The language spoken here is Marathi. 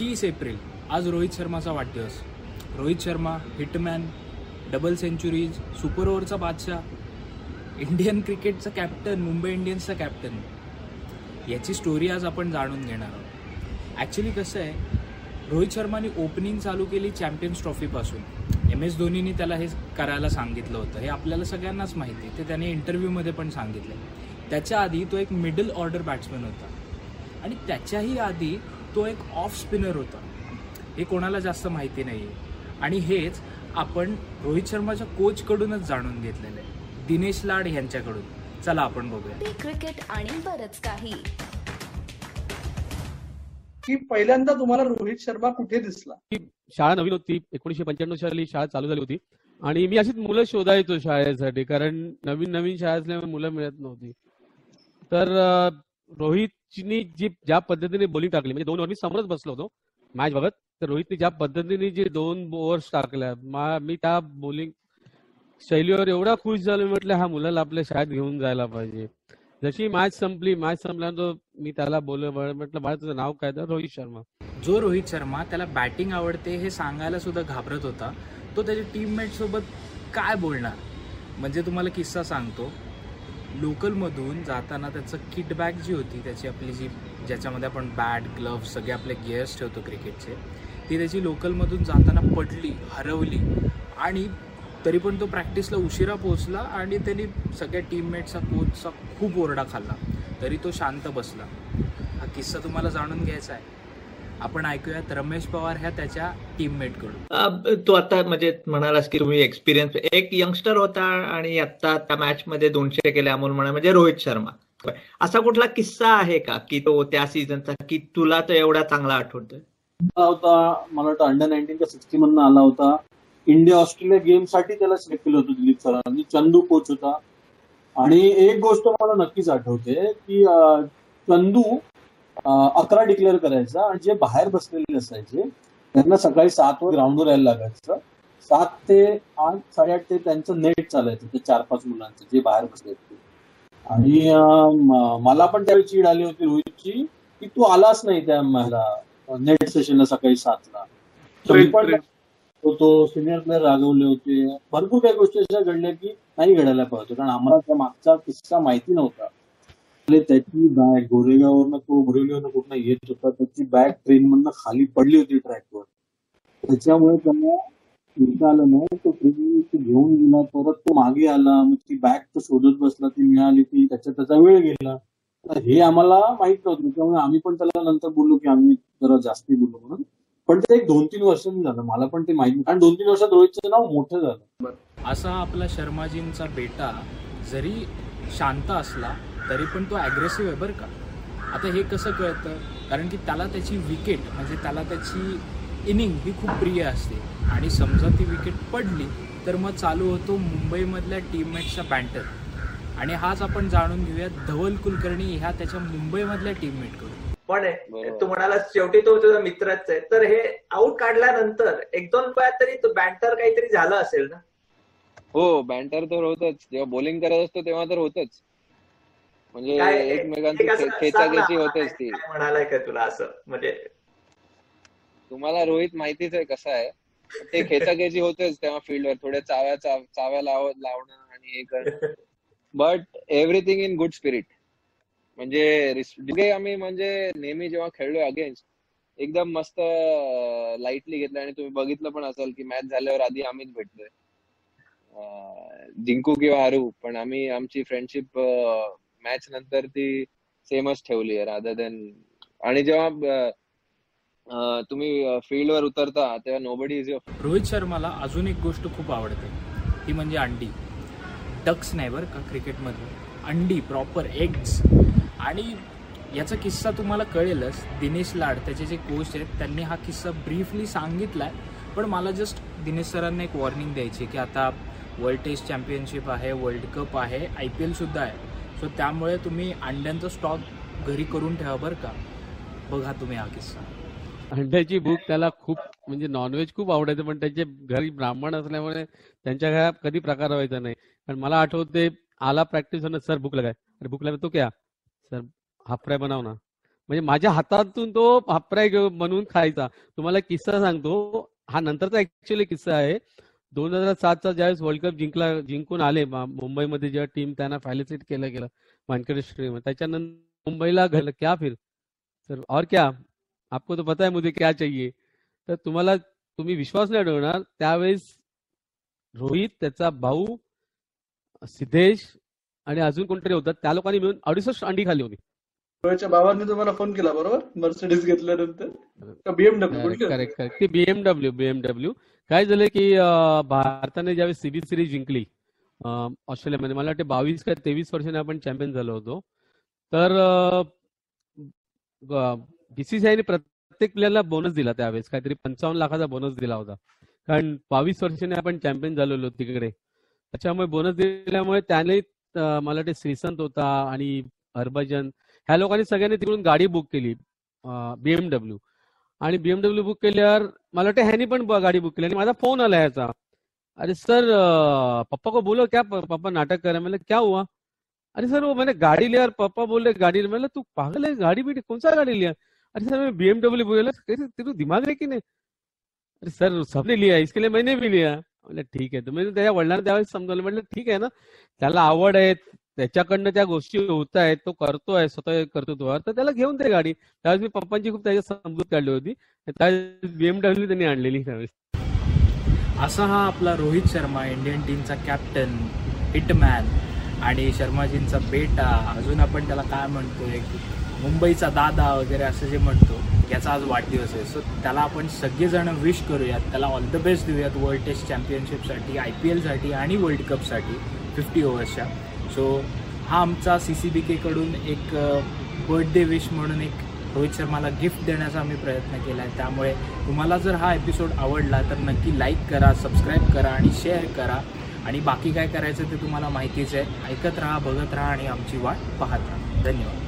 तीस एप्रिल आज रोहित शर्माचा वाढदिवस. Rohit Sharma hitman double centuries super ओव्हरचा बादशाह इंडियन क्रिकेटचा कॅप्टन मुंबई इंडियन्सचा कॅप्टन. याची स्टोरी आज आपण जाणून घेणार आहोत. ॲक्च्युली कसं आहे रोहित शर्माने ओपनिंग चालू केली चॅम्पियन्स ट्रॉफीपासून एम एस धोनीने त्याला हे करायला सांगितलं होतं. हे आपल्याला सगळ्यांनाच माहिती आहे. ते त्याने इंटरव्ह्यूमध्ये पण सांगितलं त्याच्या आधी तो एक मिडल ऑर्डर बॅट्समॅन होता. आणि त्याच्याही आधी तो एक ऑफ स्पिनर होता. हे कोणाला जास्त माहिती नाही आहे आणि हेच आपण रोहित शर्माच्या कोचकडूनच जाणून घेतलेलं आहे. दिनेश लाड यांच्याकडून. चला आपण बघूया. क्रिकेट आणि बरच काही. की पहिल्यांदा तुम्हाला रोहित शर्मा कुठे दिसला? शाळा नवीन होती. एकोणीशे पंच्याण्णव साली शाळा चालू झाली होती. आणि मी अशीच मुलं शोधायचो शाळेसाठी कारण नवीन नवीन शाळा असल्यामुळे मुलं मिळत नव्हती. तर अं, रोहितनी जी ज्या पद्धतीने बॉलिंग टाकली म्हणजे दोन ओव्हर मी समोरच बसलो होतो मॅच बघत तर रोहितने ज्या पद्धतीने जे दोन ओव्हर्स टाकल्या मी त्या बॉलिंग शैलीवर एवढा खुश झालो म्हटलं हा मुलाला आपल्या शाळेत घेऊन जायला पाहिजे. जशी मॅच संपली मॅच संपल्यानंतर मी त्याला बोललो म्हटलं बाळा तुझं नाव काय? तर रोहित शर्मा. जो रोहित शर्मा त्याला बॅटिंग आवडते हे सांगायला सुद्धा घाबरत होता. तो त्याच्या टीममेट सोबत काय बोलणार? म्हणजे तुम्हाला किस्सा सांगतो. लोकलमधून जाताना त्याचं किट बॅग जी होती त्याची आपली जी ज्याच्यामध्ये आपण बॅट ग्लव्ह सगळे आपले गिअर्स ठेवतो क्रिकेटचे ती त्याची लोकलमधून जाताना पडली हरवली आणि तरी पण तो प्रॅक्टिसला उशिरा पोहोचला आणि त्यांनी सगळ्या टीममेटचा कोचचा खूप ओरडा खाल्ला. तरी तो शांत बसला. हा किस्सा तुम्हाला जाणून घ्यायचा आहे. आपण ऐकूयात रमेश पवार ह्या त्याच्या टीममेटकडून अब तू आता म्हणजे म्हणालास की तुम्ही एक्सपिरियन्स एक यंगस्टर होता आणि आता त्या मॅच मध्ये दोनशे केले अमोल म्हणा म्हणजे रोहित शर्मा. असा कुठला किस्सा आहे का की तो त्या सीझनचा की तुला तो एवढा चांगला आठवतोय? होता. मला वाटतं अंडर नाईन्टीन का सिक्स्टी मधनं आला होता. इंडिया ऑस्ट्रेलिया गेमसाठी त्याला सिलेक्ट केलं होतं दिलीप सरांनी चंदू कोच होता. आणि एक गोष्ट मला नक्कीच आठवते की चंदू अं, अकरा डिक्लेअर करायचा आणि जे बाहेर बसलेले असायचे त्यांना सकाळी सात वर ग्राउंडवर यायला लागायचं. सात ते आठ साडेआठ ते त्यांचं नेट चालायचं ते चार पाच मुलांचं जे बाहेर बसले होते आणि मला पण त्यावेळी चीड आली होती रोहितची की तू आलाच नाही त्या मला नेट सेशनला सकाळी सातला तो सिनियर प्लेअर रागवले होते. भरपूर काही गोष्टी अशा घडल्या की नाही घडायला पाहिजे कारण आम्हाला त्या मागचा किस्सा माहिती नव्हता. आणि त्याची बॅग गोरेगाववरनं तो बोरिवलीवरनं कुठनं येत होता त्याची बॅग ट्रेन मधनं खाली पडली होती ट्रॅकवर त्याच्यामुळे त्यांना फिरता आलं नाही तो ट्रेन घेऊन गेला परत तो मागे आला मग ती बॅग तो शोधत बसला ती मिळाली ती त्याच्या त्याचा वेळ गेला. तर हे आम्हाला माहीत नव्हतं त्यामुळे आम्ही पण त्याला नंतर बोललो की आम्ही जरा जास्ती बोललो म्हणून. पण ते एक दोन तीन वर्षांनी झालं मला पण ते माहिती कारण दोन तीन वर्षात रोहितचं नाव मोठं झालं. असा आपला शर्माजींचा बेटा जरी शांत असला तरी पण तो ॲग्रेसिव्ह आहे बरं का? आता हे कसं कळतं? कारण की त्याला त्याची विकेट म्हणजे त्याला त्याची इनिंग ही खूप प्रिय असते. आणि समजा ती विकेट पडली तर मग चालू होतो मुंबईमधल्या टीममेट्सचा बँटर आणि हाच आपण जाणून घेऊया धवल कुलकर्णी ह्या त्याच्या मुंबईमधल्या टीममेटकडून पण. तू म्हणाला शेवटी तो तुझा मित्रच आहे. तर हे आऊट काढल्यानंतर एक दोन वेळा तरी तो बॅन्टर काहीतरी झालं असेल ना? हो बॅन्टर तर होतच. जेव्हा बॉलिंग करत असतो तेव्हा तर होतच. म्हणजे एकमेकांची खेचाखेची होतेच ती. म्हणालाय का तुला असं? म्हणजे तुम्हाला रोहित माहितीच आहे कसा आहे. ते खेचाखेची होतेच तेव्हा फील्डवर. थोड्या चाव्या चाव- चाव्या लाव लावणं आणि हे करणं. But everything in good spirit म्हणजे आम्ही म्हणजे नेहमी जेव्हा खेळलोय अगेन्स्ट एकदम मस्त लाईटली घेतलं आणि तुम्ही बघितलं पण असेल की मॅच झाल्यावर आधी आम्हीच भेटलोय जिंकू किंवा हरू पण आम्ही आमची फ्रेंडशिप मॅच नंतर ती सेमच ठेवली आहे राधा देन आणि जेव्हा तुम्ही फील्डवर उतरता तेव्हा नोबडी इज युअर रोहित शर्माला अजून एक गोष्ट खूप आवडते. ती म्हणजे अंडी. डक्स नाही बरं का क्रिकेटमध्ये? अंडी प्रॉपर एग्स आणि याचा किस्सा तुम्हाला कळेलच. दिनेश लाड त्याचे जे कोच आहेत त्यांनी हा किस्सा ब्रीफली सांगितलाय. पण मला जस्ट दिनेश सरांना एक वॉर्निंग द्यायची की आता वर्ल्ड टेस्ट चॅम्पियनशिप आहे वर्ल्ड कप आहे आय पी एल सुद्धा आहे. सो त्यामुळे तुम्ही अंड्यांचा स्टॉक घरी करून ठेवा बरं का. बघा तुम्ही हा किस्सा. अंड्याची भूक त्याला खूप म्हणजे नॉनव्हेज खूप आवडायचं पण त्यांचे घरी ब्राह्मण असल्यामुळे त्यांच्या घरात कधी प्रकार व्हायचा नाही. पण मला आठवते आला प्रॅक्टिस होणं सर भूक लगाय. अरे भूक लागला तो क्या? सर हाफ फ्राय बनाव ना. म्हणजे माझ्या हातातून तो हापराय घेऊन बनवून खायचा. तुम्हाला किस्सा सांगतो हा नंतरचा ऍक्च्युअली किस्सा आहे. दोन हजार सातचा ज्यावेळेस वर्ल्ड कप जिंकला जिंकून आले मुंबईमध्ये जेव्हा टीम त्यांना फॅलिसिट केलं गेलं वानखेडे स्टेडियम त्याच्यानंतर मुंबईला घडलं क्या फिर? तर और क्या? आपको तो पता है मुझे क्या चाहिए. तर तुम्हाला तुम्ही विश्वास नाही ठेवणार त्यावेळेस रोहित त्याचा भाऊ सिद्धेश आणि अजून कोणतरी होतात त्या लोकांनी मिळून अडुसष्ट अंडी खाली होती. रोहितच्या भावांनी तुम्हाला फोन केला बरोबर? मर्सिडीज घेतल्यानंतर. बीएमडब्ल्यू? करेक्ट करेक्ट ती बीएमडब्ल्यू बीएमडब्ल्यू काय झालं की भारताने ज्यावेळेस सीबी सिरीज जिंकली ऑस्ट्रेलियामध्ये मला वाटते बावीस का तेवीस वर्षाने आपण चॅम्पियन झालो होतो. तर बीसीसीआयने प्रत्येक प्लेअरला बोनस दिला त्यावेळेस. काहीतरी पंचावन्न लाखाचा बोनस दिला होता. कारण बावीस वर्षाने आपण चॅम्पियन झालेलो तिकडे. त्याच्यामुळे बोनस दिल्यामुळे त्याने मला वाटते श्रीसंत होता आणि हरभजन ह्या लोकांनी सगळ्यांनी तिकडून गाडी बुक केली बीएमडब्ल्यू आणि बीएमडब्ल्यू बुक केल्यावर मला वाटतं ह्यानी पण गाडी बुक केली. आणि माझा फोन आला ह्याचा. अरे सर पप्पा को बोलो क्या पप्पा नाटक कर रहे क्या हुआ? अरे सर वो मैंने गाड़ी लिया और पापा बोल रहे गाड़ी मैंने तू पागल है? गाड़ी भी कौन सा गाड़ी लिया? अरे सर मैं बीएमडब्ल्यू बोला "कैसे, तेरे दिमाग है की नाही? अरे सर सबने लिया इसके लिए मैंने भी लिया। म्हणलं ठीक आहे तुम्ही त्याच्या वडिलांना त्यावेळेस समजवलं म्हटलं ठीक आहे ना त्याला आवड आहे त्याच्याकडनं त्या गोष्टी होत आहेत तो करतोय स्वतः कर्तृत्वावर तर त्याला घेऊन दे गाडी. त्यावेळेस मी पप्पांची खूप त्याच्या समजूत काढली होती. त्यावेळेस बीएमडब्ल्यू त्यांनी आणलेली त्यावेळेस. असा हा आपला रोहित शर्मा इंडियन टीमचा कॅप्टन हिटमॅन आणि शर्माजींचा बेटा. अजून आपण त्याला काय म्हणतोय? मुंबईचा दादा वगैरे असं जे म्हणतो याचा आज वाढदिवस आहे. सो त्याला आपण सगळेजण विश करूयात. त्याला ऑल द बेस्ट देऊयात वर्ल्ड टेस्ट चॅम्पियनशिपसाठी आय पी एलसाठी आणि वर्ल्ड कपसाठी फिफ्टी ओव्हर्सच्या सो हा आमचा सी सी बी केकडून एक बर्थडे विश म्हणून एक रोहित शर्माला गिफ्ट देण्याचा आम्ही प्रयत्न केला आहे त्यामुळे तुम्हाला जर हा एपिसोड आवडला तर नक्की लाईक करा सबस्क्राईब करा आणि शेअर करा. आणि बाकी काय करायचं ते तुम्हाला माहितीच आहे. ऐकत राहा बघत राहा आणि आमची वाट पाहत राहा. धन्यवाद.